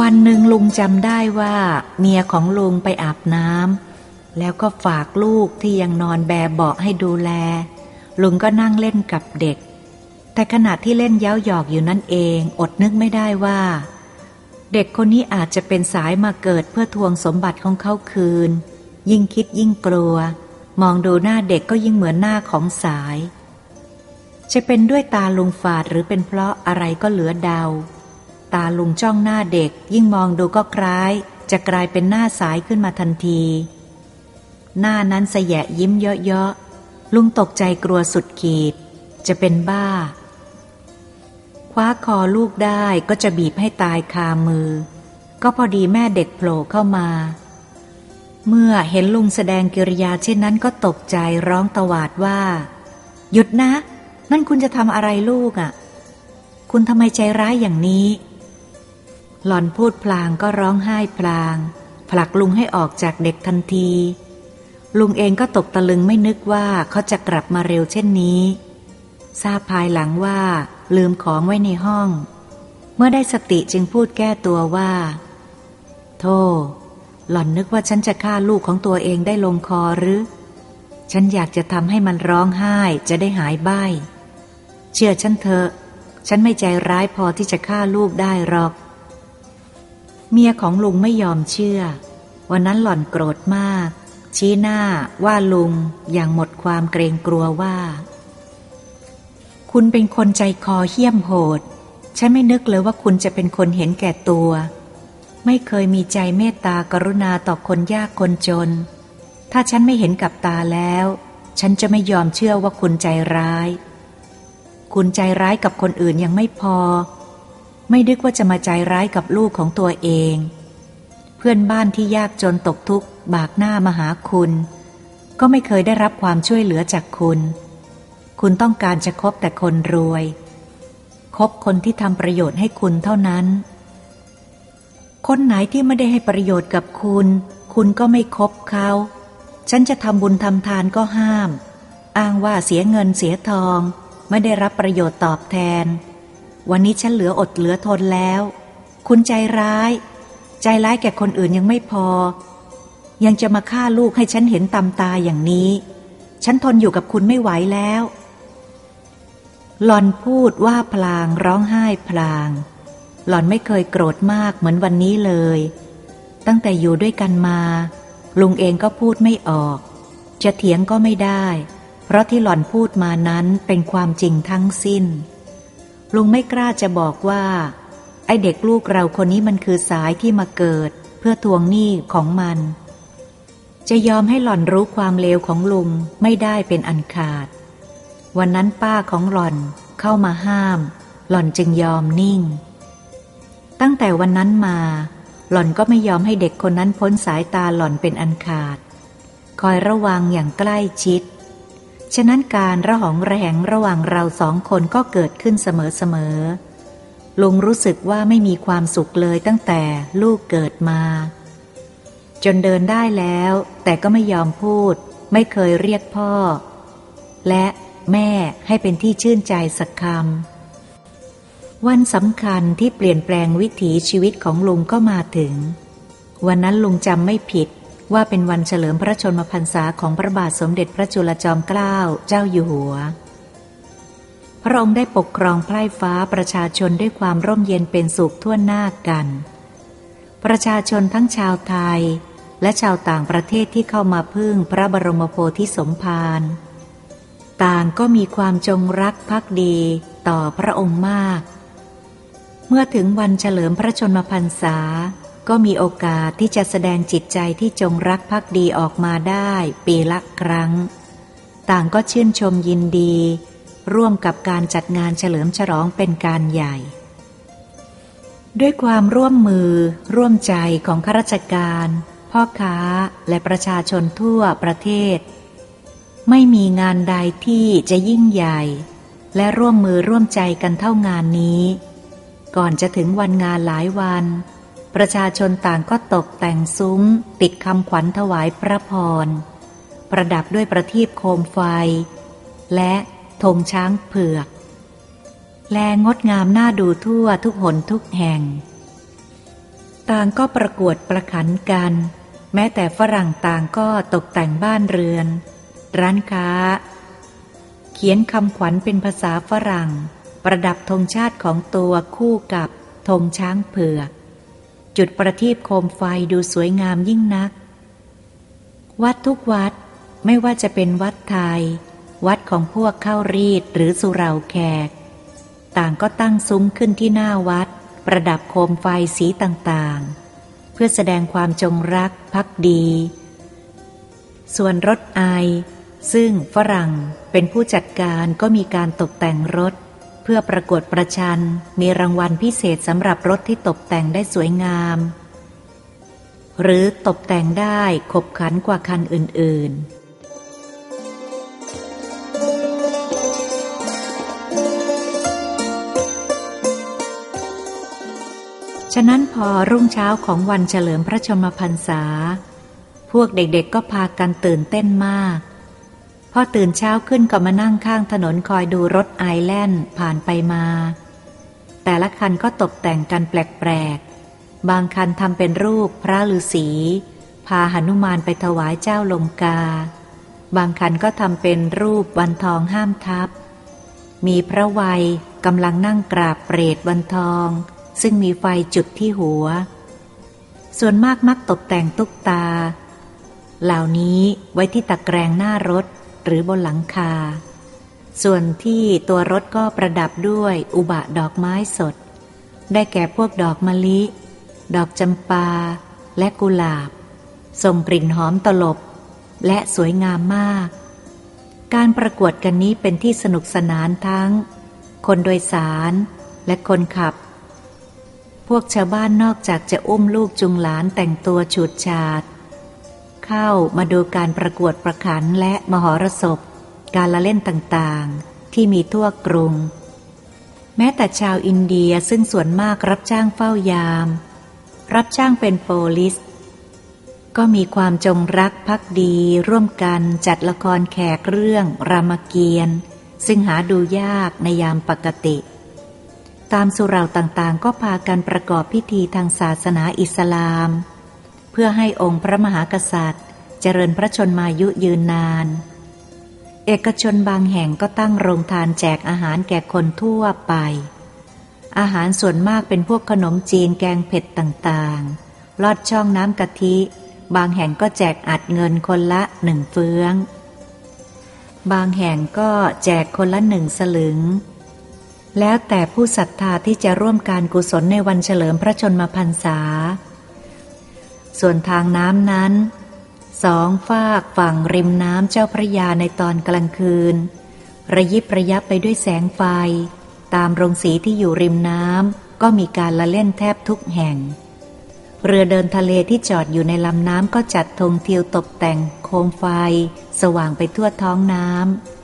วันหนึ่งลุงจำได้ว่า เมียของลุงไปอาบน้ำแล้วก็ฝากลูกที่ยังนอนแบเบาะให้ดูแล ลุงก็นั่งเล่นกับเด็ก แต่ขณะที่เล่นเย้าหยอกอยู่นั่นเอง อดนึกไม่ได้ว่า เด็กคนนี้อาจจะเป็นสายมาเกิดเพื่อทวงสมบัติของเขาคืน ยิ่งคิดยิ่งกลัว มองดูหน้าเด็กก็ยิ่งเหมือนหน้าของสาย จะเป็นด้วยตาลุงฝาดหรือเป็นเพราะอะไรก็เหลือเดา ตาลุงจ้องหน้าเด็ก ยิ่งมองดูก็คล้าย จะกลายเป็นหน้าสายขึ้นมาทันที หน้านั้นสยะยิ้มเยาะๆลุงตกใจกลัวสุดขีด จะเป็นบ้า คว้าคอลูกได้ก็จะบีบให้ตายคามือ ก็พอดีแม่เด็กโผล่เข้ามา เมื่อเห็นลุงแสดงกิริยาเช่นนั้นก็ตกใจร้องตวาดว่า หยุดนะ นั่นคุณจะทำอะไรลูกอะ่ะ คุณทำไมใจร้ายอย่างนี้ หล่อนพูดพลางก็ร้องไห้พลาง ผลักลุงให้ออกจากเด็กทันที ลุงเองก็ตกตะลึงไม่นึกว่าเขาจะกลับมาเร็วเช่นนี้ ทราบภายหลังว่า ลืมของไว้ในห้อง เมื่อได้สติจึงพูดแก้ตัวว่า โธ่หล่อนนึกว่าฉันจะฆ่าลูกของตัวเองได้ลงคอหรือ ฉันอยากจะทำให้มันร้องไห้จะได้หายใบ้เชื่อฉันเถอะ ฉันไม่ใจร้ายพอที่จะฆ่าลูกได้หรอก เมียของลุงไม่ยอมเชื่อ วันนั้นหล่อนโกรธมาก ชี้หน้าว่าลุงอย่างหมดความเกรงกลัวว่า คุณเป็นคนใจคอเหี้ยมโหด ฉันไม่นึกเลยว่าคุณจะเป็นคนเห็นแก่ตัว ไม่เคยมีใจเมตตากรุณาต่อคนยากคนจน ถ้าฉันไม่เห็นกับตาแล้ว ฉันจะไม่ยอมเชื่อว่าคุณใจร้าย คุณใจร้ายกับคนอื่นยังไม่พอ ไม่ดึกว่าจะมาใจร้ายกับลูกของตัวเอง เพื่อนบ้านที่ยากจนตกทุกข์บากหน้ามาหาคุณ ก็ไม่เคยได้รับความช่วยเหลือจากคุณ คุณต้องการจะคบแต่คนรวย คบคนที่ทำประโยชน์ให้คุณเท่านั้น คนไหนที่ไม่ได้ให้ประโยชน์กับคุณ คุณก็ไม่คบเขา ฉันจะทำบุญทำทานก็ห้าม อ้างว่าเสียเงินเสียทอง ไม่ได้รับประโยชน์ตอบแทน วันนี้ฉันเหลืออดเหลือทนแล้ว คุณใจร้าย ใจร้ายแก่คนอื่นยังไม่พอ ยังจะมาฆ่าลูกให้ฉันเห็นตำตาอย่างนี้ ฉันทนอยู่กับคุณไม่ไหวแล้วหลอนพูดว่าพลางร้องไห้พลาง หล่อนไม่เคยโกรธมากเหมือนวันนี้เลย ตั้งแต่อยู่ด้วยกันมา ลุงเองก็พูดไม่ออก จะเถียงก็ไม่ได้ เพราะที่หล่อนพูดมานั้นเป็นความจริงทั้งสิ้น ลุงไม่กล้าจะบอกว่า ไอเด็กลูกเราคนนี้มันคือสายที่มาเกิด เพื่อทวงหนี้ของมัน จะยอมให้หล่อนรู้ความเลวของลุงไม่ได้เป็นอันขาด วันนั้นป้าของหล่อนเข้ามาห้าม หล่อนจึงยอมนิ่ง ตั้งแต่วันนั้นมา หล่อนก็ไม่ยอมให้เด็กคนนั้นพ้นสายตาหล่อนเป็นอันขาด คอยระวังอย่างใกล้ชิด ฉะนั้นการระหองระแหงระหว่างเราสองคนก็เกิดขึ้นเสมอๆลุงรู้สึกว่าไม่มีความสุขเลยตั้งแต่ลูกเกิดมา จนเดินได้แล้ว แต่ก็ไม่ยอมพูด ไม่เคยเรียกพ่อ และแม่ให้เป็นที่ชื่นใจสักคำวันสำคัญที่เปลี่ยนแปลงวิถีชีวิตของลุงก็มาถึง วันนั้นลุงจำไม่ผิด ว่าเป็นวันเฉลิมพระชนมพรรษาของพระบาทสมเด็จพระจุลจอมเกล้าเจ้าอยู่หัว พระองค์ได้ปกครองไพร่ฟ้าประชาชนด้วยความร่มเย็นเป็นสุขทั่วหน้ากัน ประชาชนทั้งชาวไทย และชาวต่างประเทศที่เข้ามาพึ่งพระบรมโพธิสมภารต่างก็มีความจงรักภักดีต่อพระองค์มาก เมื่อถึงวันเฉลิมพระชนมพรรษา ก็มีโอกาสที่จะแสดงจิตใจที่จงรักภักดีออกมาได้ปีละครั้ง ต่างก็ชื่นชมยินดี ร่วมกับการจัดงานเฉลิมฉลองเป็นการใหญ่ ด้วยความร่วมมือ ร่วมใจของข้าราชการ พ่อค้าและประชาชนทั่วประเทศ ไม่มีงานใดที่จะยิ่งใหญ่ และร่วมมือร่วมใจกันเท่างานนี้ ก่อนจะถึงวันงานหลายวัน ประชาชนต่างก็ตกแต่งซุ้ม ติดคำขวัญถวายพระพร ประดับด้วยประทีปโคมไฟ และธงช้างเผือก แลงดงามน่าดูทั่วทุกหนทุกแห่ง ต่างก็ประกวดประขันกัน แม้แต่ฝรั่งต่างก็ตกแต่งบ้านเรือน ร้านค้า เขียนคำขวัญเป็นภาษาฝรั่ง ประดับธงชาติของตัวคู่กับธงช้างเผือก จุดประทีปโคมไฟดูสวยงามยิ่งนัก วัดทุกวัดไม่ว่าจะเป็นวัดไทย วัดของพวกเข้ารีดหรือสุราแขก ต่างก็ตั้งซุ้มขึ้นที่หน้าวัด ประดับโคมไฟสีต่างๆ เพื่อแสดงความจงรักภักดี ส่วนรถไอซึ่งฝรั่งเป็นผู้จัดการก็มีการตกแต่งรถ เพื่อประกวดประชันมีรางวัลพิเศษสำหรับรถที่ตกแต่งได้สวยงาม หรือตกแต่งได้ขบขันกว่าคันอื่น ๆฉะนั้นพอรุ่งเช้าของวันเฉลิมพระชนมพรรษา พวกเด็กๆก็พากันตื่นเต้นมาก อตื่นเช้าขึ้นก็มานั่งข้างถนนคอยดูรถไอแลนด์ผ่านไปมา แต่ละคันก็ตกแต่งกันแปลกๆ บางคันทำเป็นรูปพระฤาษีพาหนุมานไปถวายเจ้าลงกา บางคันก็ทำเป็นรูปวันทองห้ามทับ มีพระวัยกำลังนั่งกราบเปรตวันทอง ซึ่งมีไฟจุดที่หัว ส่วนมากมักตกแต่งตุ๊กตา เหล่านี้ไว้ที่ตะแกรงหน้ารถ หรือบนหลังคา ส่วนที่ตัวรถก็ประดับด้วยอุบะดอกไม้สด ได้แก่พวกดอกมะลิ ดอกจำปา และกุหลาบ ส่งกลิ่นหอมตลบ และสวยงามมาก การประกวดกันนี้เป็นที่สนุกสนานทั้ง คนโดยสารและคนขับ พวกชาวบ้านนอกจากจะอุ้มลูกจุงหลานแต่งตัวฉูดฉาด เข้ามาดูการประกวดประขันและมหรสพ การละเล่นต่างๆ ที่มีทั่วกรุง แม้แต่ชาวอินเดียซึ่งส่วนมากรับจ้างเฝ้ายาม รับจ้างเป็นโปลิส ก็มีความจงรักภักดีร่วมกันจัดละครแขกเรื่อง รามเกียรติ์ซึ่งหาดูยากในยามปกติ ตามสุราต่างๆ ก็พากันประกอบพิธีทางศาสนาอิสลาม พื่อให้องค์พระมหากษัตริย์ เจริญพระชนมายุยืนนาน เอกชนบางแห่งก็ตั้งโรงทานแจกอาหารแก่คนทั่วไป อาหารส่วนมากเป็นพวกขนมจีนแกงเผ็ดต่างๆ ลอดช่องน้ำกะทิ บางแห่งก็แจกอัดเงินคนละหนึ่งเฟือง บางแห่งก็แจกคนละหนึ่งสลึงแล้วแต่ผู้ศรัทธาที่จะร่วมการกุศลในวันเฉลิมพระชนมพรรษา ส่วนทางน้ำนั้นสองฝากฝั่งริมน้ำเจ้าพระยาในตอนกลางคืน ระยิบระยับไปด้วยแสงไฟ ตามโรงสีที่อยู่ริมน้ำก็มีการละเล่นแทบทุกแห่ง เรือเดินทะเลที่จอดอยู่ในลำน้ำก็จัดธงเทียวตกแต่งโคมไฟ สว่างไปทั่วท้องน้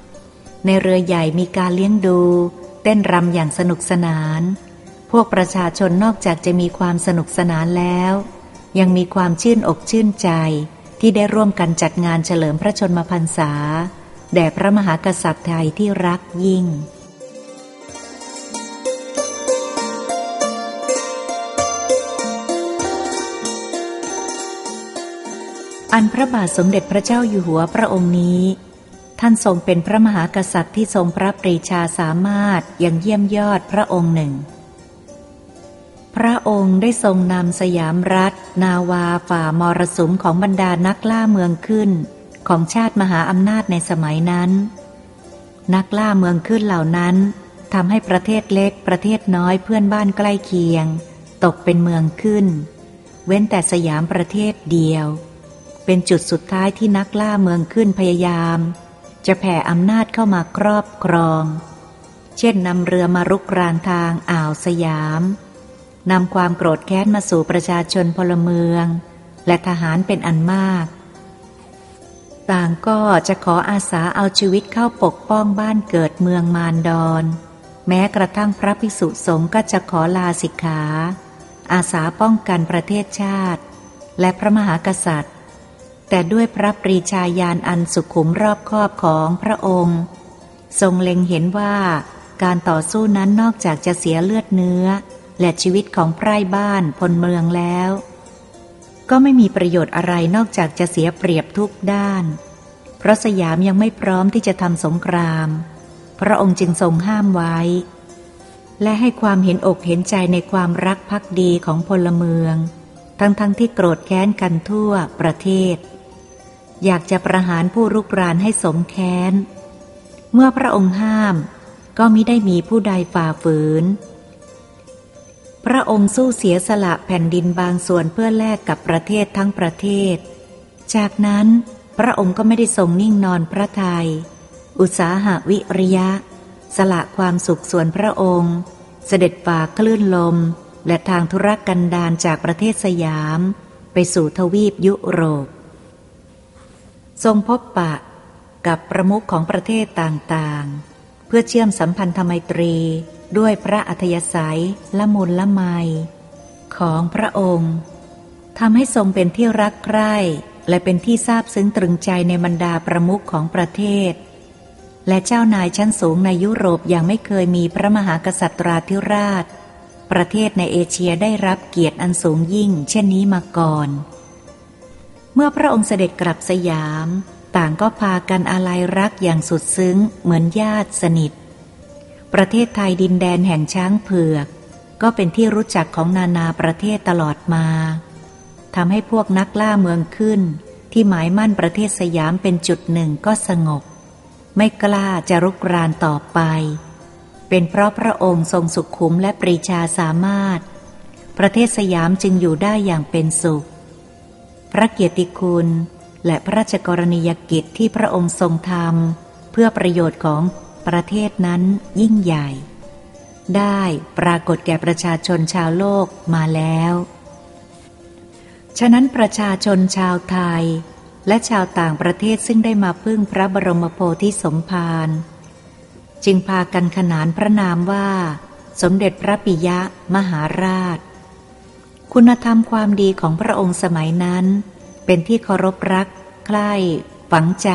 ำในเรือใหญ่มีการเลี้ยงดู เต้นรำอย่างสนุกสนาน พวกประชาชนนอกจากจะมีความสนุกสนานแล้ว ยังมีความชื่นอกชื่นใจ ที่ได้ร่วมกันจัดงานเฉลิมพระชนมพรรษา แด่พระมหากษัตริย์ไทยที่รักยิ่งอันพระบาทสมเด็จพระเจ้าอยู่หัวพระองค์นี้ ท่านทรงเป็นพระมหากษัตริย์ที่ทรงพระปรีชาสามารถอย่างเยี่ยมยอดพระองค์หนึ่ง พระองค์ได้ทรงนำสยามรัฐ นาวาฝ่ามรสุมของบรรดานักล่าเมืองขึ้น ของชาติมหาอำนาจในสมัยนั้น นักล่าเมืองขึ้นเหล่านั้นทำให้ประเทศเล็กประเทศน้อยเพื่อนบ้านใกล้เคียง ตกเป็นเมืองขึ้น เว้นแต่สยามประเทศเดียว เป็นจุดสุดท้ายที่นักล่าเมืองขึ้นพยายาม จะแผ่อำนาจเข้ามาครอบครอง เช่นนำเรือมารุกรานทางอ่าวสยาม นำความโกรธแค้นมาสู่ประชาชนพลเมือง และทหารเป็นอันมาก ต่างก็จะขออาสาเอาชีวิตเข้าปกป้องบ้านเกิดเมืองมารดอนแม้กระทั่งพระภิกษุสงฆ์ก็จะขอลาสิกขา อาสาป้องกันประเทศชาติ และพระมหากษัตริย์ แต่ด้วยพระปรีชาญาณอันสุขุมรอบคอบของพระองค์ ทรงเล็งเห็นว่าการต่อสู้นั้นนอกจากจะเสียเลือดเนื้อ และชีวิตของไพร่บ้านพลเมืองแล้ว ก็ไม่มีประโยชน์อะไรนอกจากจะเสียเปรียบทุกด้าน เพราะสยามยังไม่พร้อมที่จะทำสงคราม พระองค์จึงทรงห้ามไว้ และให้ความเห็นอกเห็นใจในความรักภักดีของพลเมือง ทั้งๆทที่โกรธแค้นกันทั่วประเทศ อยากจะประหารผู้รุกรานให้สมแค้น เมื่อพระองค์ห้ามก็มิได้มีผู้ใดฝ่าฝืน พระองค์สู้เสียสละแผ่นดินบางส่วนเพื่อแลกกับประเทศทั้งประเทศ จากนั้นพระองค์ก็ไม่ได้ทรงนิ่งนอนพระทยัย อุตสาหะวิริยะ สละความสุขส่วนพระองค์ เสด็จฝ่าคลื่นลม และทางธุรกันดารจากประเทศสยาม ไปสู่ทวีปยุโรป ทรงพบปะกับประมุขของประเทศต่างๆ เพื่อเชื่อมสัมพันธไมตรี ด้วยพระอัธยาศัยละมุนละไมของพระองค์ทำให้ทรงเป็นที่รักใคร่และเป็นที่ทราบซึ้งตรึงใจในบรรดาประมุขของประเทศ และเจ้านายชั้นสูงในยุโรปยังไม่เคยมีพระมหากษัตราธิราช ประเทศในเอเชียได้รับเกียรติอันสูงยิ่ง เช่นนี้มาก่อน เมื่อพระองค์เสด็จกลับสยาม ต่างก็พากันอาลัยรักอย่างสุดซึ้งเหมือนญาติสนิท ประเทศไทยดินแดนแห่งช้างเผือก ก็เป็นที่รู้จักของนานาประเทศตลอดมาทำให้พวกนักล่าเมืองขึ้น ที่หมายมั่นประเทศสยามเป็นจุดหนึ่งก็สงบ ไม่กล้าจะรุกรานต่อไป เป็นเพราะพระองค์ทรงสุขุมและปรีชาสามารถ ประเทศสยามจึงอยู่ได้อย่างเป็นสุข พระเกียรติคุณและพระราชกรณียกิจที่พระองค์ทรงทำเพื่อประโยชน์ของ ประเทศนั้นยิ่งใหญ่ ได้ปรากฏแก่ประชาชนชาวโลกมาแล้ว ฉะนั้นประชาชนชาวไทย และชาวต่างประเทศซึ่งได้มาพึ่งพระบรมโพธิสมภารจึงพากันขนานพระนามว่า สมเด็จพระปิยะมหาราช คุณธรรมความดีของพระองค์สมัยนั้น เป็นที่เคารพรักใคร่ฝังใจ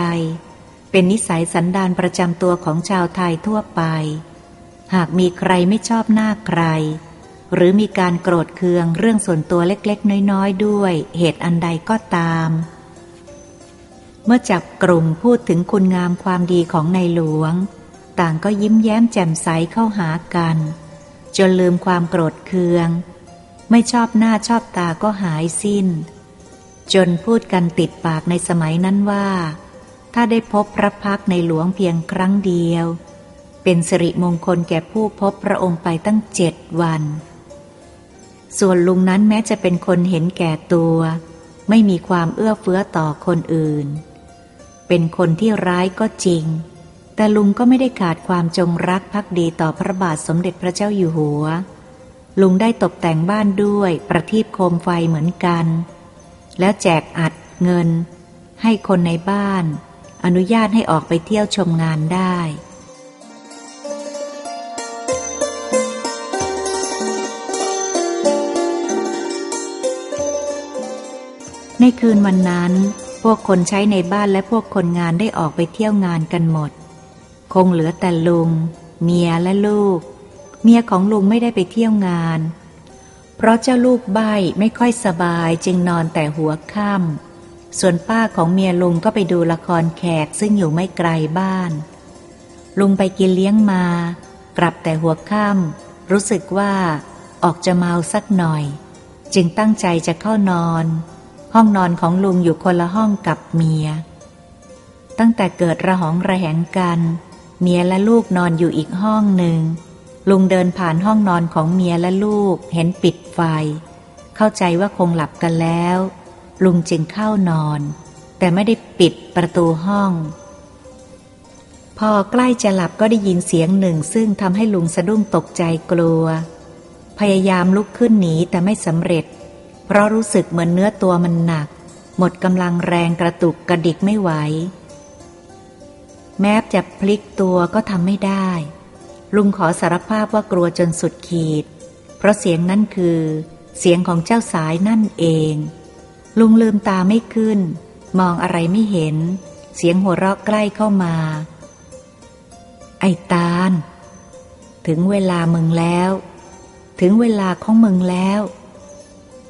เป็นนิสัยสันดานประจำตัวของชาวไทยทั่วไป หากมีใครไม่ชอบหน้าใคร หรือมีการโกรธเคืองเรื่องส่วนตัวเล็กๆ น้อยๆ ด้วย เหตุอันใดก็ตาม เมื่อจับกลุ่มพูดถึงคุณงามความดีของในหลวง ต่างก็ยิ้มแย้มแจ่มใสเข้าหากัน จนลืมความโกรธเคือง ไม่ชอบหน้าชอบตาก็หายสิ้น จนพูดกันติดปากในสมัยนั้นว่า ถ้าได้พบพระพักในหลวงเพียงครั้งเดียว เป็นสิริมงคลแก่ผู้พบพระองค์ไปตั้งเจ็ดวัน ส่วนลุงนั้นแม้จะเป็นคนเห็นแก่ตัว ไม่มีความเอื้อเฟื้อต่อคนอื่น เป็นคนที่ร้ายก็จริง แต่ลุงก็ไม่ได้ขาดความจงรักภักดีต่อพระบาทสมเด็จพระเจ้าอยู่หัว ลุงได้ตกแต่งบ้านด้วยประทีปโคมไฟเหมือนกัน แล้วแจกอัดเงิน ให้คนในบ้าน อนุญาตให้ออกไปเที่ยวชมงานได้ ในคืนวันนั้น พวกคนใช้ในบ้านและพวกคนงานได้ออกไปเที่ยวงานกันหมด คงเหลือแต่ลุง เมียและลูก เมียของลุงไม่ได้ไปเที่ยวงาน เพราะเจ้าลูกใบ้ไม่ค่อยสบายจึงนอนแต่หัวค่ำ ส่วนป้าของเมียลุงก็ไปดูละครแขกซึ่งอยู่ไม่ไกลบ้าน ลุงไปกินเลี้ยงมา กลับแต่หัวค่ำรู้สึกว่า ออกจะเมาสักหน่อย จึงตั้งใจจะเข้านอน ห้องนอนของลุงอยู่คนละห้องกับเมีย ตั้งแต่เกิดระหองระแหงกัน เมียและลูกนอนอยู่อีกห้องหนึ่งลุงเดินผ่านห้องนอนของเมียและลูกเห็นปิดไฟ เข้าใจว่าคงหลับกันแล้ว ลุงจึงเข้านอน แต่ไม่ได้ปิดประตูห้อง พอใกล้จะหลับก็ได้ยินเสียงหนึ่ง ซึ่งทำให้ลุงสะดุ้งตกใจกลัว พยายามลุกขึ้นหนีแต่ไม่สำเร็จ เพราะรู้สึกเหมือนเนื้อตัวมันหนัก หมดกำลังแรงกระตุกกระดิกไม่ไหว แม้จะพลิกตัวก็ทำไม่ได้ ลุงขอสารภาพว่ากลัวจนสุดขีด เพราะเสียงนั่นคือ เสียงของเจ้าสายนั่นเอง ลุงลืมตาไม่ขึ้น มองอะไรไม่เห็น เสียงหัวเราะใกล้เข้ามา ไอ้ตาล ถึงเวลามึงแล้ว ถึงเวลาของมึงแล้ว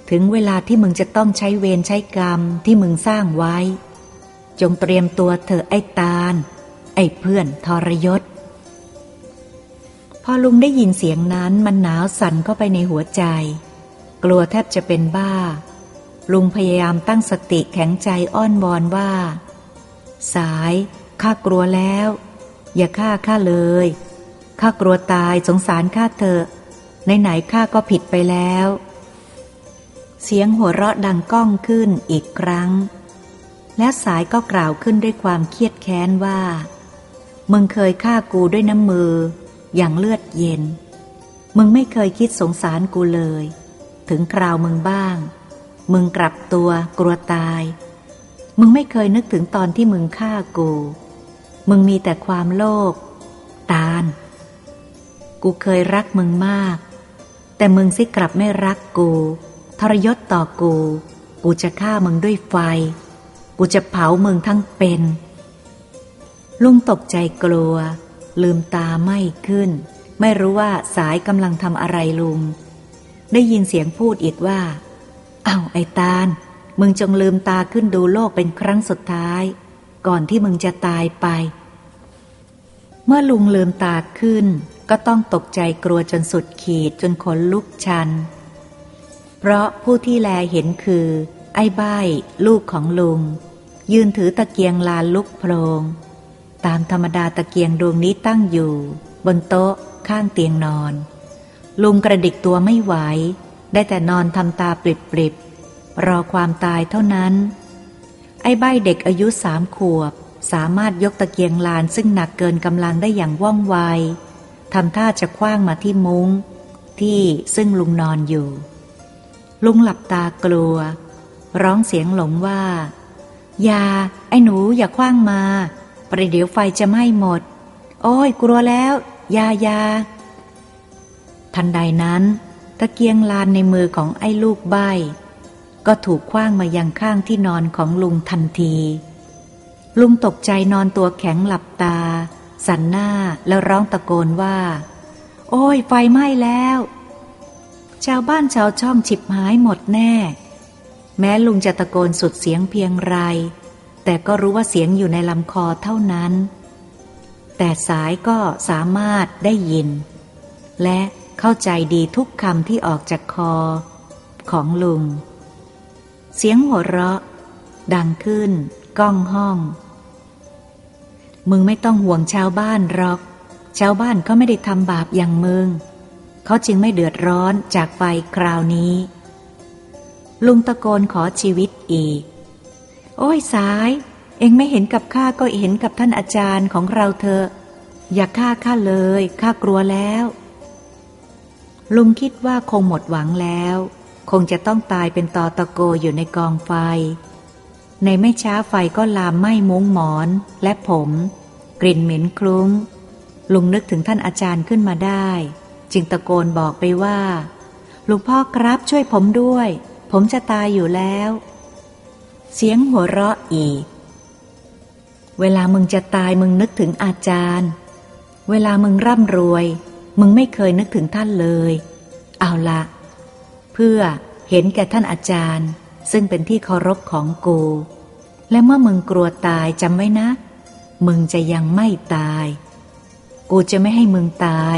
ถึงเวลาที่มึงจะต้องใช้เวรใช้กรรมที่มึงสร้างไว้ จงเตรียมตัวเถอะไอ้ตาล ไอ้เพื่อนทรยศพอลุงได้ยินเสียงนั้นมันหนาวสั่นเข้าไปในหัวใจ กลัวแทบจะเป็นบ้า ลุงพยายามตั้งสติแข็งใจอ้อนวอนว่า สายข้ากลัวแล้ว อย่าฆ่าข้าเลยข้ากลัวตายสงสารข้าเถอะไหนๆข้าก็ผิดไปแล้ว เสียงหัวเราะดังก้องขึ้นอีกครั้ง และสายก็กล่าวขึ้นด้วยความเครียดแค้นว่า มึงเคยฆ่ากูด้วยน้ำมือ อย่างเลือดเย็น มึงไม่เคยคิดสงสารกูเลย ถึงคราวมึงบ้าง มึงกลับตัวกลัวตาย มึงไม่เคยนึกถึงตอนที่มึงฆ่ากู มึงมีแต่ความโลภตาล กูเคยรักมึงมาก แต่มึงสิกลับไม่รักกู ทรยศต่อกู กูจะฆ่ามึงด้วยไฟ กูจะเผามึงทั้งเป็น ลุงตกใจกลัว ลืมตาไม่ขึ้น ไม่รู้ว่าสายกำลังทำอะไรลุง ได้ยินเสียงพูดอีกว่า เอาไอ้ตาล มึงจงลืมตาขึ้นดูโลกเป็นครั้งสุดท้าย ก่อนที่มึงจะตายไป เมื่อลุงลืมตาขึ้น ก็ต้องตกใจกลัวจนสุดขีดจนขนลุกชัน เพราะผู้ที่แลเห็นคือ ไอ้ใบ้ลูกของลุง ยืนถือตะเกียงลานลุกโพลงตามธรรมดาตะเกียงดวงนี้ตั้งอยู่ บนโต๊ะข้างเตียงนอน ลุงกระดิกตัวไม่ไหว ได้แต่นอนทำตาปริบๆ รอความตายเท่านั้น ไอ้ใบเด็กอายุสามขวบ สามารถยกตะเกียงลานซึ่งหนักเกินกำลังได้อย่างว่องไวทำท่าจะคว้างมาที่มุง้ง ที่ซึ่งลุงนอนอยู่ ลุงหลับตากลัว ร้องเสียงหลงว่ายาไอ้หนูอย่าคว้างมา ประเดี๋ยวไฟจะไหม้หมด โอ้ยกลัวแล้ว ยายาทันใดนั้น ตะเกียงลานในมือของไอ้ลูกใบก็ถูกคว้างมายังข้างที่นอนของลุงทันที ลุงตกใจนอนตัวแข็งหลับตา สันหน้าแล้วร้องตะโกนว่า โอ้ยไฟไหม้แล้ว ชาวบ้านชาวช่องฉิบหายหมดแน่ แม้ลุงจะตะโกนสุดเสียงเพียงไร แต่ก็รู้ว่าเสียงอยู่ในลำคอเท่านั้น แต่สายก็สามารถได้ยิน และ เข้าใจดีทุกคำที่ออกจากคอ ของลุง เสียงหัวเราะ ดังขึ้น ก้องห้อง มึงไม่ต้องห่วงชาวบ้านหรอก ชาวบ้านเขาไม่ได้ทำบาปอย่างมึง เขาจึงไม่เดือดร้อนจากไฟคราวนี้ ลุงตะโกนขอชีวิตอีก โอ้ยสาย เองไม่เห็นกับข้าก็เห็นกับท่านอาจารย์ของเราเถอะอย่าฆ่าข้าเลยข้ากลัวแล้ว ลุงคิดว่าคงหมดหวังแล้ว คงจะต้องตายเป็นตอตะโกอยู่ในกองไฟ ในไม่ช้าไฟก็ลามไหม้มุ้งหมอนและผม กลิ่นเหม็นคลุ้ง ลุงนึกถึงท่านอาจารย์ขึ้นมาได้ จึงตะโกนบอกไปว่าลุงพ่อครับช่วยผมด้วย ผมจะตายอยู่แล้ว เสียงหัวเราะอีก เวลามึงจะตายมึงนึกถึงอาจารย์ เวลามึงร่ำรวย มึงไม่เคยนึกถึงท่านเลย เอาละ เพื่อเห็นแก่ท่านอาจารย์ ซึ่งเป็นที่เคารพของกู และเมื่อมึงกลัวตายจำไว้นะ มึงจะยังไม่ตาย กูจะไม่ให้มึงตาย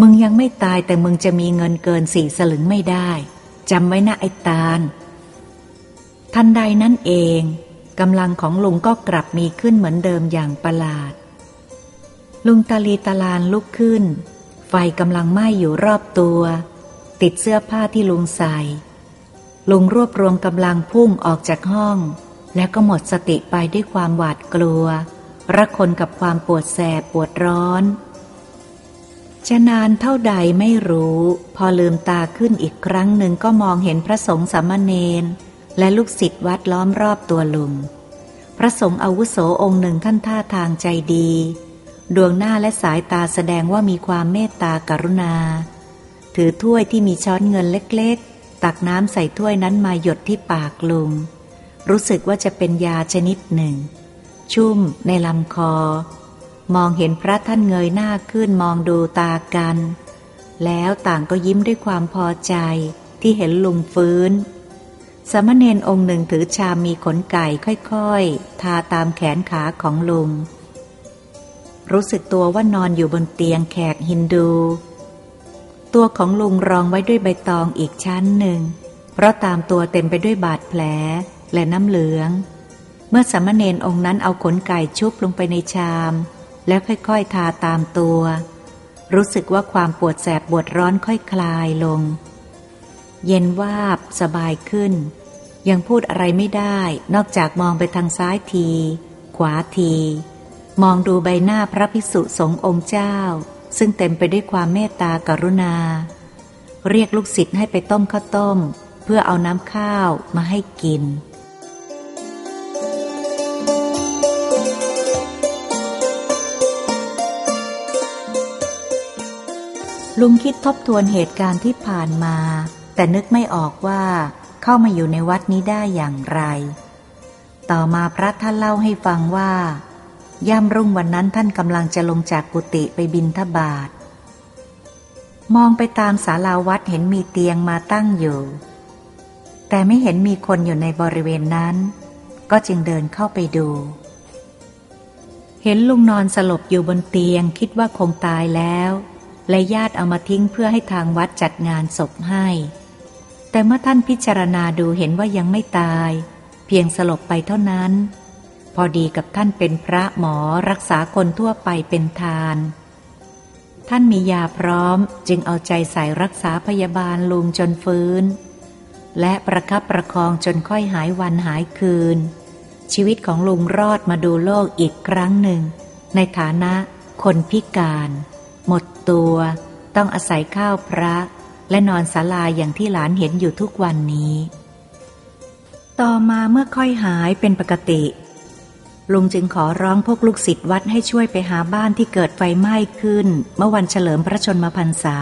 มึงยังไม่ตายแต่มึงจะมีเงินเกินสี่สลึงไม่ได้จำไว้นะไอ้ตาล ทันใดนั้นเองกำลังของลุงก็กลับมีขึ้นเหมือนเดิมอย่างประหลาด ลุงตาลีตาลานลุกขึ้น ไฟกำลังไหม้อยู่รอบตัว ติดเสื้อผ้าที่ลุงใส่ ลุงรวบรวมกำลังพุ่งออกจากห้อง แล้วก็หมดสติไปด้วยความหวาดกลัวระคนกับความปวดแสบปวดร้อนจะนานเท่าใดไม่รู้ พอลืมตาขึ้นอีกครั้งหนึ่งก็มองเห็นพระสงฆ์สามเณรและลูกศิษย์วัดล้อมรอบตัวลุง พระสงฆ์อาวุโสองค์หนึ่งท่านท่าทางใจดี ดวงหน้าและสายตาแสดงว่ามีความเมตตากรุณา ถือถ้วยที่มีช้อนเงินเล็กๆ ตักน้ำใส่ถ้วยนั้นมาหยดที่ปากลุง รู้สึกว่าจะเป็นยาชนิดหนึ่ง ชุ่มในลำคอ มองเห็นพระท่านเงยหน้าขึ้นมองดูตากัน แล้วต่างก็ยิ้มด้วยความพอใจที่เห็นลุงฟื้น สมณเณรองค์หนึ่งถือชามมีขนไก่ค่อยๆ ทาตามแขนขาของลุง รู้สึกตัวว่านอนอยู่บนเตียงแขกฮินดู ตัวของลุงรองไว้ด้วยใบตองอีกชั้นหนึ่ง เพราะตามตัวเต็มไปด้วยบาดแผลและน้ำเหลือง เมื่อสมณเณรองค์นั้นเอาขนไก่ชุบลงไปในชาม แล้วค่อยๆทาตามตัว รู้สึกว่าความปวดแสบปวดร้อนค่อยคลายลง เย็นวาบสบายขึ้น ยังพูดอะไรไม่ได้ นอกจากมองไปทางซ้ายที ขวาที มองดูใบหน้าพระภิกษุสงฆ์องค์เจ้า ซึ่งเต็มไปด้วยความเมตตากรุณา เรียกลูกศิษย์ให้ไปต้มข้าวต้ม เพื่อเอาน้ำข้าวมาให้กิน ลุงคิดทบทวนเหตุการณ์ที่ผ่านมา แต่นึกไม่ออกว่าเข้ามาอยู่ในวัดนี้ได้อย่างไร ต่อมาพระท่านเล่าให้ฟังว่า ย่ำรุ่งวันนั้นท่านกำลังจะลงจากกุฏิไปบินทบาท มองไปตามศาลาวัดเห็นมีเตียงมาตั้งอยู่ แต่ไม่เห็นมีคนอยู่ในบริเวณนั้น ก็จึงเดินเข้าไปดู เห็นลุงนอนสลบอยู่บนเตียงคิดว่าคงตายแล้ว และญาติเอามาทิ้งเพื่อให้ทางวัดจัดงานศพให้ แต่เมื่อท่านพิจารณาดูเห็นว่ายังไม่ตาย เพียงสลบไปเท่านั้น อดีกับท่านเป็นพระหมอรักษาคนทั่วไปเป็นทาน ท่านมียาพร้อมจึงเอาใจใส่รักษาพยาบาลลุงจนฟื้น และประคับประคองจนค่อยหายวันหายคืน ชีวิตของลุงรอดมาดูโลกอีกครั้งหนึ่ง ในฐานะคนพิการ หมดตัว ต้องอาศัยข้าวพระ และนอนศาลาอย่างที่หลานเห็นอยู่ทุกวันนี้ ต่อมาเมื่อค่อยหายเป็นปกติ ลุงจึงขอร้องพวกลูกศิษย์วัดให้ช่วยไปหาบ้านที่เกิดไฟไหม้ขึ้น เมื่อวันเฉลิมพระชนมพรรษา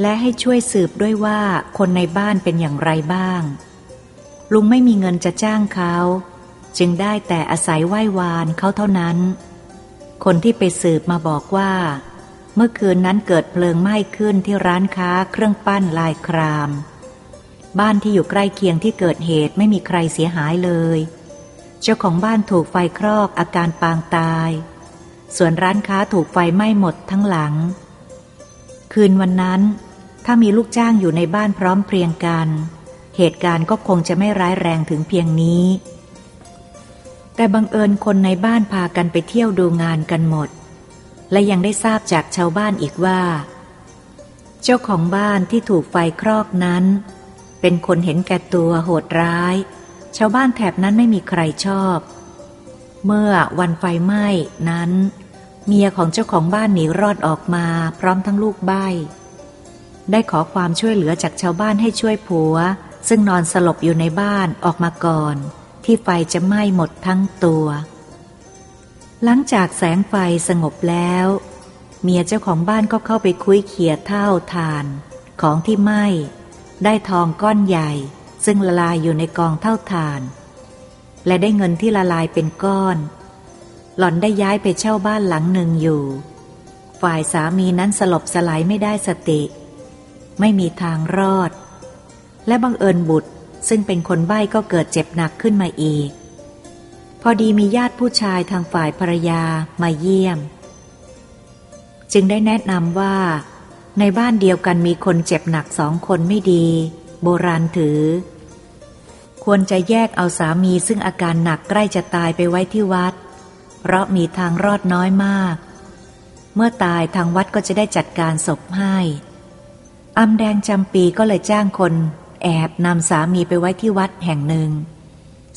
และให้ช่วยสืบด้วยว่าคนในบ้านเป็นอย่างไรบ้าง ลุงไม่มีเงินจะจ้างเขาจึงได้แต่อาศัยไหว้วานเขาเท่านั้น คนที่ไปสืบมาบอกว่า เมื่อคืนนั้นเกิดเพลิงไหม้ขึ้นที่ร้านค้าเครื่องปั้นลายคราม บ้านที่อยู่ใกล้เคียงที่เกิดเหตุไม่มีใครเสียหายเลย เจ้าของบ้านถูกไฟคลอกอาการปางตาย ส่วนร้านค้าถูกไฟไหม้หมดทั้งหลัง คืนวันนั้น ถ้ามีลูกจ้างอยู่ในบ้านพร้อมเพรียงกัน เหตุการณ์ก็คงจะไม่ร้ายแรงถึงเพียงนี้ แต่บังเอิญคนในบ้านพากันไปเที่ยวดูงานกันหมด และยังได้ทราบจากชาวบ้านอีกว่า เจ้าของบ้านที่ถูกไฟคลอกนั้น เป็นคนเห็นแก่ตัวโหดร้าย ชาวบ้านแถบนั้นไม่มีใครชอบ เมื่อวันไฟไหม้นั้น เมียของเจ้าของบ้านหนีรอดออกมาพร้อมทั้งลูกใบ้ ได้ขอความช่วยเหลือจากชาวบ้านให้ช่วยผัว ซึ่งนอนสลบอยู่ในบ้านออกมาก่อน ที่ไฟจะไหม้หมดทั้งตัว หลังจากแสงไฟสงบแล้ว เมียเจ้าของบ้านก็เข้าไปคุยเขียเท่าทาน ของที่ไหม้ได้ทองก้อนใหญ่ ซึ่งละลายอยู่ในกองเท่าทาน และได้เงินที่ละลายเป็นก้อน หล่อนได้ย้ายไปเช่าบ้านหลังหนึ่งอยู่ ฝ่ายสามีนั้นสลบสลายไม่ได้สติ ไม่มีทางรอด และบังเอิญบุตรซึ่งเป็นคนใบ้ก็เกิดเจ็บหนักขึ้นมาอีก พอดีมีญาติผู้ชายทางฝ่ายภรรยามาเยี่ยม จึงได้แนะนำว่า ในบ้านเดียวกันมีคนเจ็บหนักสองคนไม่ดี โบราณถือ ควรจะแยกเอาสามีซึ่งอาการหนักใกล้จะตายไปไว้ที่วัด เพราะมีทางรอดน้อยมาก เมื่อตายทางวัดก็จะได้จัดการศพให้อำแดงจำปีก็เลยจ้างคน แอบนำสามีไปไว้ที่วัดแห่งหนึ่ง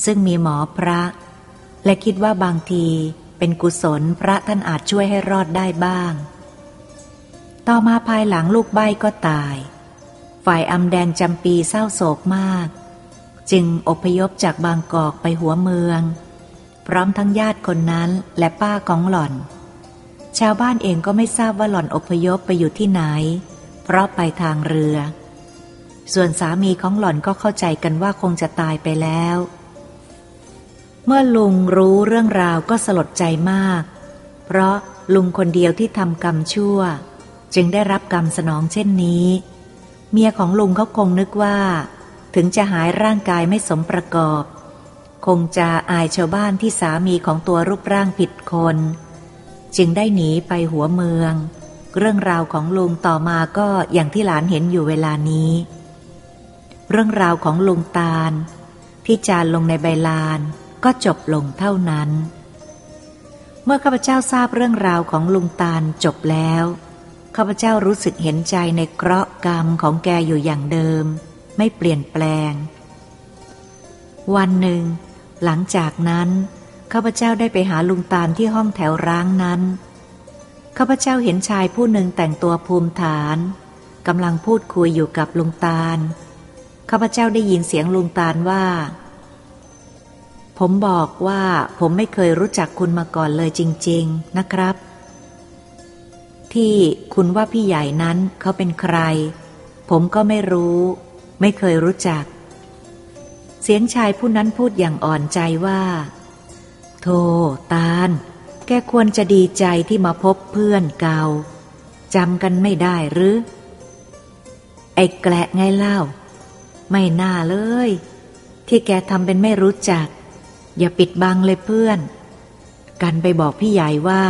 ซึ่งมีหมอพระ และคิดว่าบางทีเป็นกุศลพระท่านอาจช่วยให้รอดได้บ้าง ต่อมาภายหลังลูกใบ้ก็ตาย ฝ่ายอำแดงจำปีเศร้าโศกมาก จึงอพยพจากบางกอกไปหัวเมือง พร้อมทั้งญาติคนนั้นและป้าของหล่อน ชาวบ้านเองก็ไม่ทราบว่าหล่อนอพยพไปอยู่ที่ไหน เพราะไปทางเรือ ส่วนสามีของหล่อนก็เข้าใจกันว่าคงจะตายไปแล้ว เมื่อลุงรู้เรื่องราวก็สลดใจมาก เพราะลุงคนเดียวที่ทำกรรมชั่ว จึงได้รับกรรมสนองเช่นนี้ เมียของลุงเขาคงนึกว่า ถึงจะหายร่างกายไม่สมประกอบ คงจะอายชาวบ้านที่สามีของตัวรูปร่างผิดคน จึงได้หนีไปหัวเมือง เรื่องราวของลุงต่อมาก็อย่างที่หลานเห็นอยู่เวลานี้ เรื่องราวของลุงตาล ที่จานลงในใบลานก็จบลงเท่านั้น เมื่อข้าพเจ้าทราบเรื่องราวของลุงตาลจบแล้วข้าพเจ้ารู้สึกเห็นใจในเคราะห์กรรมของแกอยู่อย่างเดิม ไม่เปลี่ยนแปลง วันหนึ่ง หลังจากนั้นข้าพเจ้าได้ไปหาลุงตาลที่ห้องแถวร้างนั้นข้าพเจ้าเห็นชายผู้หนึ่งแต่งตัวภูมิฐานกำลังพูดคุยอยู่กับลุงตาลข้าพเจ้าได้ยินเสียงลุงตาลว่า ผมบอกว่าผมไม่เคยรู้จักคุณมาก่อนเลยจริง ๆนะครับ ที่คุณว่าพี่ใหญ่นั้นเขาเป็นใคร ผมก็ไม่รู้ ไม่เคยรู้จัก เสียงชายผู้นั้นพูดอย่างอ่อนใจว่า โธ่ตาล แกควรจะดีใจที่มาพบเพื่อนเก่าจำกันไม่ได้หรือ ไอ้แกละไงเล่า ไม่น่าเลย ที่แกทำเป็นไม่รู้จัก อย่าปิดบังเลยเพื่อน กันไปบอกพี่ใหญ่ว่า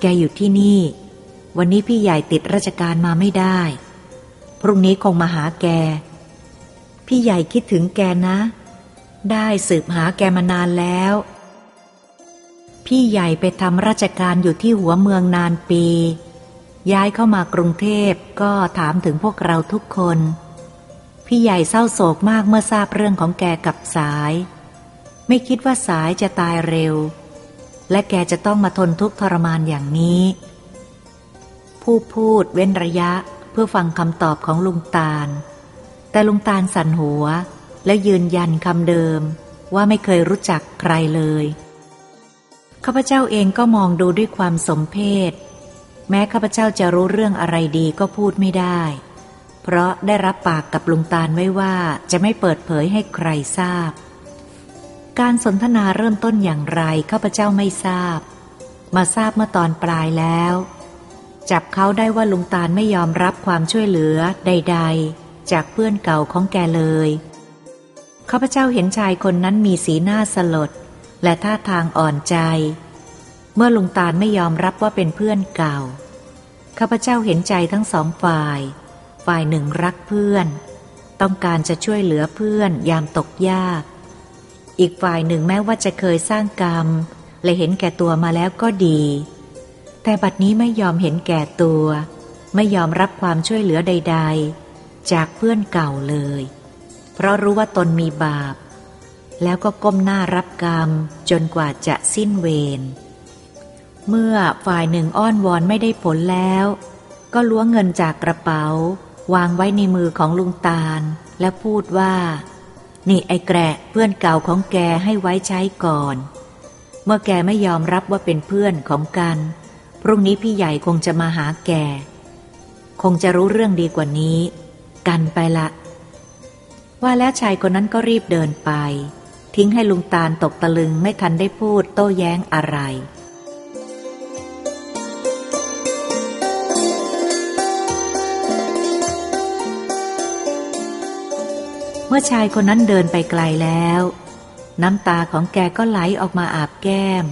แกอยู่ที่นี่ วันนี้พี่ใหญ่ติดราชการมาไม่ได้ พรุ่งนี้คงมาหาแก พี่ใหญ่คิดถึงแกนะ ได้สืบหาแกมานานแล้ว พี่ใหญ่ไปทำราชการอยู่ที่หัวเมืองนานปี ย้ายเข้ามากรุงเทพก็ถามถึงพวกเราทุกคน พี่ใหญ่เศร้าโศกมากเมื่อทราบเรื่องของแกกับสาย ไม่คิดว่าสายจะตายเร็ว และแกจะต้องมาทนทุกข์ทรมานอย่างนี้ ผู้พูดเว้นระยะเพื่อฟังคำตอบของลุงตาล แต่ลุงตาลสั่นหัว และยืนยันคำเดิม ว่าไม่เคยรู้จักใครเลยข้าพเจ้าเองก็มองดูด้วยความสมเพศ แม้ข้าพเจ้าจะรู้เรื่องอะไรดีก็พูดไม่ได้ เพราะได้รับปากกับลุงตาลไว้ว่าจะไม่เปิดเผยให้ใครทราบ การสนทนาเริ่มต้นอย่างไรข้าพเจ้าไม่ทราบ มาทราบเมื่อตอนปลายแล้ว จับเขาได้ว่าลุงตาลไม่ยอมรับความช่วยเหลือใด ๆ จากเพื่อนเก่าของแกเลยข้าพเจ้าเห็นชายคนนั้นมีสีหน้าสลด และท่าทางอ่อนใจ เมื่อลุงตาลไม่ยอมรับว่าเป็นเพื่อนเก่าข้าพเจ้าเห็นใจทั้งสองฝ่าย ฝ่ายหนึ่งรักเพื่อน ต้องการจะช่วยเหลือเพื่อนยามตกยาก อีกฝ่ายหนึ่งแม้ว่าจะเคยสร้างกรรม และเห็นแก่ตัวมาแล้วก็ดี แต่บัดนี้ไม่ยอมเห็นแก่ตัว ไม่ยอมรับความช่วยเหลือใด ๆ จากเพื่อนเก่าเลย เพราะรู้ว่าตนมีบาป แล้วก็ก้มหน้ารับกรรมจนกว่าจะสิ้นเวร เมื่อฝ่ายหนึ่งอ้อนวอนไม่ได้ผลแล้ว ก็ล้วงเงินจากกระเป๋า วางไว้ในมือของลุงตาล และพูดว่า นี่ไอ้แกะเพื่อนเก่าของแกให้ไว้ใช้ก่อน เมื่อแกไม่ยอมรับว่าเป็นเพื่อนของกัน พรุ่งนี้พี่ใหญ่คงจะมาหาแก คงจะรู้เรื่องดีกว่านี้ กันไปละ ว่าแล้วชายคนนั้นก็รีบเดินไป ทิ้งให้ลุงตาลตกตะลึงไม่ทันได้พูดโต้แย้งอะไร เมื่อชายคนนั้นเดินไปไกลแล้ว น้ำตาของแกก็ไหลออกมาอาบแก้ม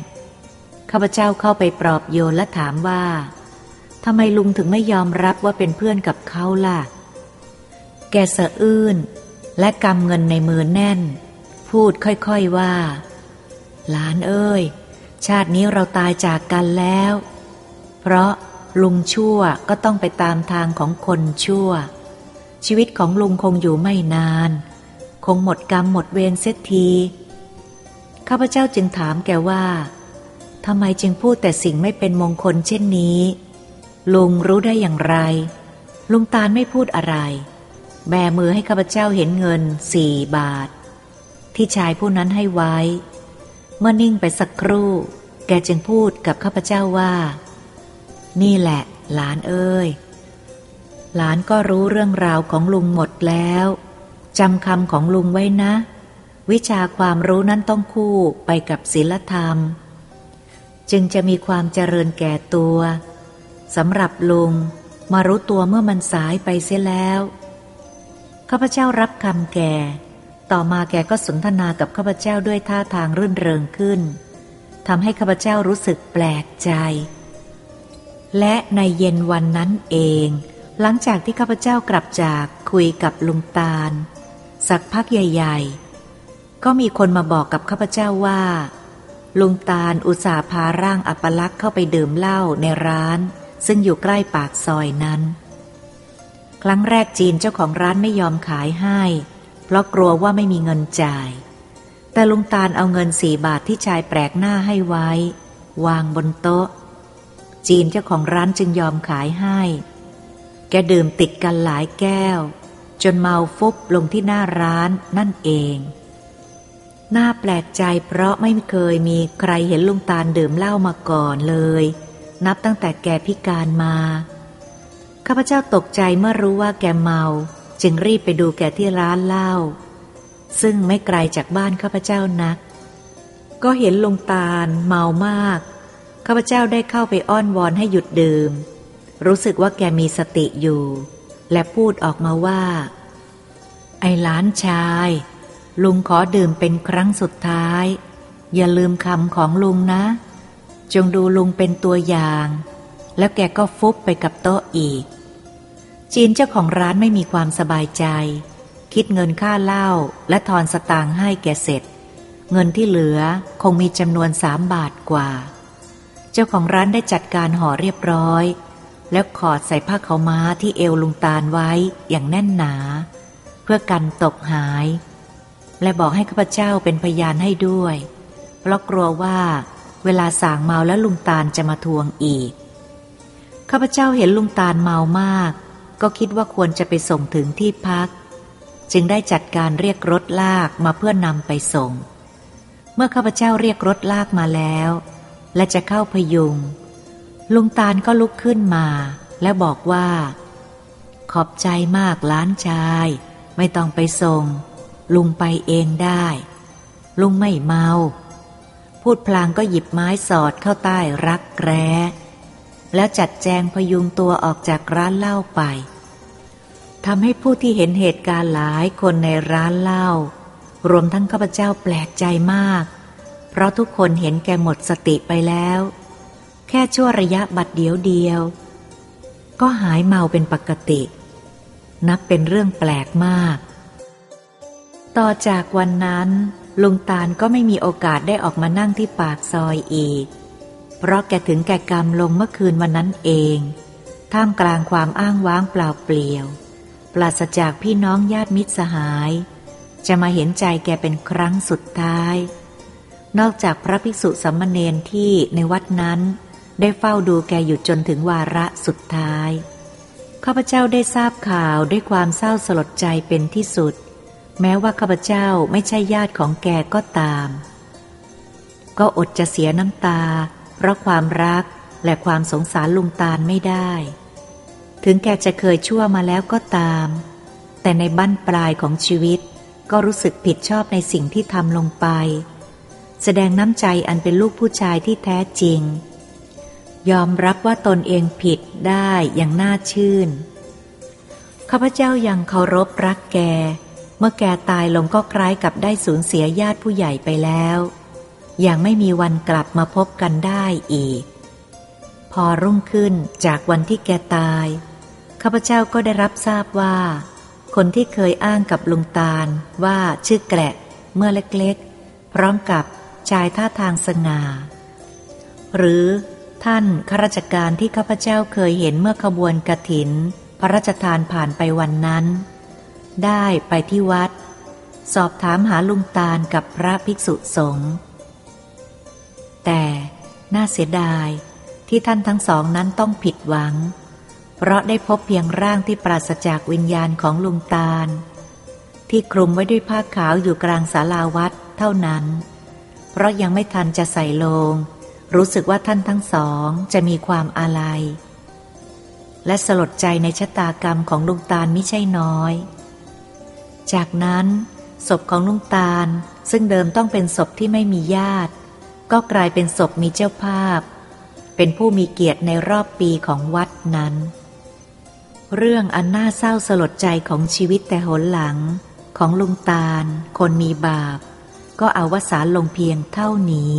ข้าพเจ้าเข้าไปปลอบโยนและถามว่าทำไมลุงถึงไม่ยอมรับว่าเป็นเพื่อนกับเขาล่ะ แกสะอื้นและกำเงินในมือแน่น พูดค่อยๆว่า หลานเอ้ย ชาตินี้เราตายจากกันแล้ว เพราะลุงชั่วก็ต้องไปตามทางของคนชั่ว ชีวิตของลุงคงอยู่ไม่นาน คงหมดกรรมหมดเวรเสียทีข้าพเจ้าจึงถามแกว่าทำไมจึงพูดแต่สิ่งไม่เป็นมงคลเช่นนี้ ลุงรู้ได้อย่างไร ลุงตาลไม่พูดอะไร แบมือให้ข้าพเจ้าเห็นเงินสี่บาท ที่ชายผู้นั้นให้ไว้ เมื่อนิ่งไปสักครู่ แกจึงพูดกับข้าพเจ้าว่า นี่แหละ หลานเอ้ย หลานก็รู้เรื่องราวของลุงหมดแล้วจำคำของลุงไว้นะ วิชาความรู้นั้นต้องคู่ไปกับศีลธรรม จึงจะมีความเจริญแก่ตัวสำหรับลุงมารู้ตัวเมื่อมันสายไปเสียแล้ว ข้าพเจ้ารับคำแก ต่อมาแกก็สนทนากับข้าพเจ้าด้วยท่าทางรื่นเริงขึ้นทำให้ข้าพเจ้ารู้สึกแปลกใจ และในเย็นวันนั้นเอง หลังจากที่ข้าพเจ้ากลับจากคุยกับลุงตาล สักพักใหญ่ ๆ ก็มีคนมาบอกกับข้าพเจ้าว่า ลุงตาลอุตส่าห์พาร่างอัปลักษ์เข้าไปดื่มเหล้าในร้าน ซึ่งอยู่ใกล้ปากซอยนั้น ครั้งแรกจีนเจ้าของร้านไม่ยอมขายให้ เพราะกลัวว่าไม่มีเงินจ่าย แต่ลุงตาลเอาเงินสี่บาทที่ชายแปลกหน้าให้ไว้ วางบนโต๊ะ จีนเจ้าของร้านจึงยอมขายให้ แกดื่มติดกันหลายแก้ว จนเมาฟุบลงที่หน้าร้านนั่นเองน่าแปลกใจเพราะไม่เคยมีใครเห็นลุงตาลดื่มเหล้ามาก่อนเลย นับตั้งแต่แกพิการมา ข้าพเจ้าตกใจเมื่อรู้ว่าแกเมา จึงรีบไปดูแกที่ร้านเหล้าซึ่งไม่ไกลจากบ้านข้าพเจ้านัก ก็เห็นลุงตาลเมามาก ข้าพเจ้าได้เข้าไปอ้อนวอนให้หยุดดื่ม รู้สึกว่าแกมีสติอยู่ และพูดออกมาว่า ไอ้ล้านชาย ลุงขอดื่มเป็นครั้งสุดท้าย อย่าลืมคำของลุงนะ จงดูลุงเป็นตัวอย่าง แล้วแกก็ฟุบไปกับโต๊ะอีก จีนเจ้าของร้านไม่มีความสบายใจ คิดเงินค่าเหล้าและทอนสตางค์ให้แกเสร็จ เงินที่เหลือคงมีจำนวนสามบาทกว่า เจ้าของร้านได้จัดการห่อเรียบร้อย แล้วขอดใส่ผ้าเขาม้าที่เอวลุงตาลไว้อย่างแน่นหนา เพื่อกันตกหาย และบอกให้ข้าพเจ้าเป็นพยานให้ด้วย เพราะกลัวว่าเวลาสางเมาแล้วลุงตาลจะมาทวงอีกข้าพเจ้าเห็นลุงตาลเมามาก ก็คิดว่าควรจะไปส่งถึงที่พัก จึงได้จัดการเรียกรถลากมาเพื่อนำไปส่ง เมื่อข้าพเจ้าเรียกรถลากมาแล้ว และจะเข้าพยุง ลุงตาลก็ลุกขึ้นมา และบอกว่า ขอบใจมากล้านชาย ไม่ต้องไปส่ง ลุงไปเองได้ ลุงไม่เมา พูดพลางก็หยิบไม้สอดเข้าใต้รักแร้ แล้วจัดแจงพยุงตัวออกจากร้านเหล้าไปทำให้ผู้ที่เห็นเหตุการณ์หลายคนในร้านเหล้า รวมทั้งข้าพเจ้าแปลกใจมาก เพราะทุกคนเห็นแกหมดสติไปแล้ว แค่ชั่วระยะบัดเดียวเดียว ก็หายเมาเป็นปกติ นับเป็นเรื่องแปลกมาก ต่อจากวันนั้น ลุงตาลก็ไม่มีโอกาสได้ออกมานั่งที่ปากซอยอีก เพราะแกถึงแก่กรรมลงเมื่อคืนวันนั้นเอง ท่ามกลางความอ้างว้างเปล่าเปลี่ยว ปราศจากพี่น้องญาติมิตรสหาย จะมาเห็นใจแกเป็นครั้งสุดท้าย นอกจากพระภิกษุสัมมเนนที่ในวัดนั้น ได้เฝ้าดูแกอยู่จนถึงวาระสุดท้าย ข้าพเจ้าได้ทราบข่าวด้วยความเศร้าสลดใจเป็นที่สุด แม้ว่าข้าพเจ้าไม่ใช่ญาติของแกก็ตาม ก็อดจะเสียน้ำตา เพราะความรักและความสงสารลุงตาลไม่ได้ ถึงแกจะเคยชั่วมาแล้วก็ตาม แต่ในบั้นปลายของชีวิตก็รู้สึกผิดชอบในสิ่งที่ทำลงไป แสดงน้ำใจอันเป็นลูกผู้ชายที่แท้จริง ยอมรับว่าตนเองผิดได้อย่างน่าชื่น ข้าพเจ้ายังเคารพรักแก เมื่อแกตายลงก็คล้ายกับได้สูญเสียญาติผู้ใหญ่ไปแล้ว อยังไม่มีวันกลับมาพบกันได้อีก พอรุ่งขึ้นจากวันที่แกตาย ข้าพเจ้าก็ได้รับทราบว่า คนที่เคยอ้างกับลุงตาลว่าชื่อแกละเมื่อเล็กๆ พร้อมกับชายท่าทางสง่า หรือท่านข้าราชการที่ข้าพเจ้าเคยเห็นเมื่อขบวนกระถิน พระราชทานผ่านไปวันนั้น ได้ไปที่วัด สอบถามหาลุงตาลกับพระภิกษุสงฆ์ แต่น่าเสียดายที่ท่านทั้งสองนั้นต้องผิดหวัง เพราะได้พบเพียงร่างที่ปราศจากวิญญาณของลุงตาล ที่คลุมไว้ด้วยผ้าขาวอยู่กลางศาลาวัดเท่านั้น เพราะยังไม่ทันจะใส่ลง รู้สึกว่าท่านทั้งสองจะมีความอาลัย และสลดใจในชะตากรรมของลุงตาลไม่ใช่น้อย จากนั้นศพของลุงตาลซึ่งเดิมต้องเป็นศพที่ไม่มีญาติ ก็กลายเป็นศพมีเจ้าภาพ เป็นผู้มีเกียรติในรอบปีของวัดนั้น เรื่องอันน่าเศร้าสลดใจของชีวิตแต่หนหลัง ของลุงตาล คนมีบาป ก็อาวสารลงเพียงเท่านี้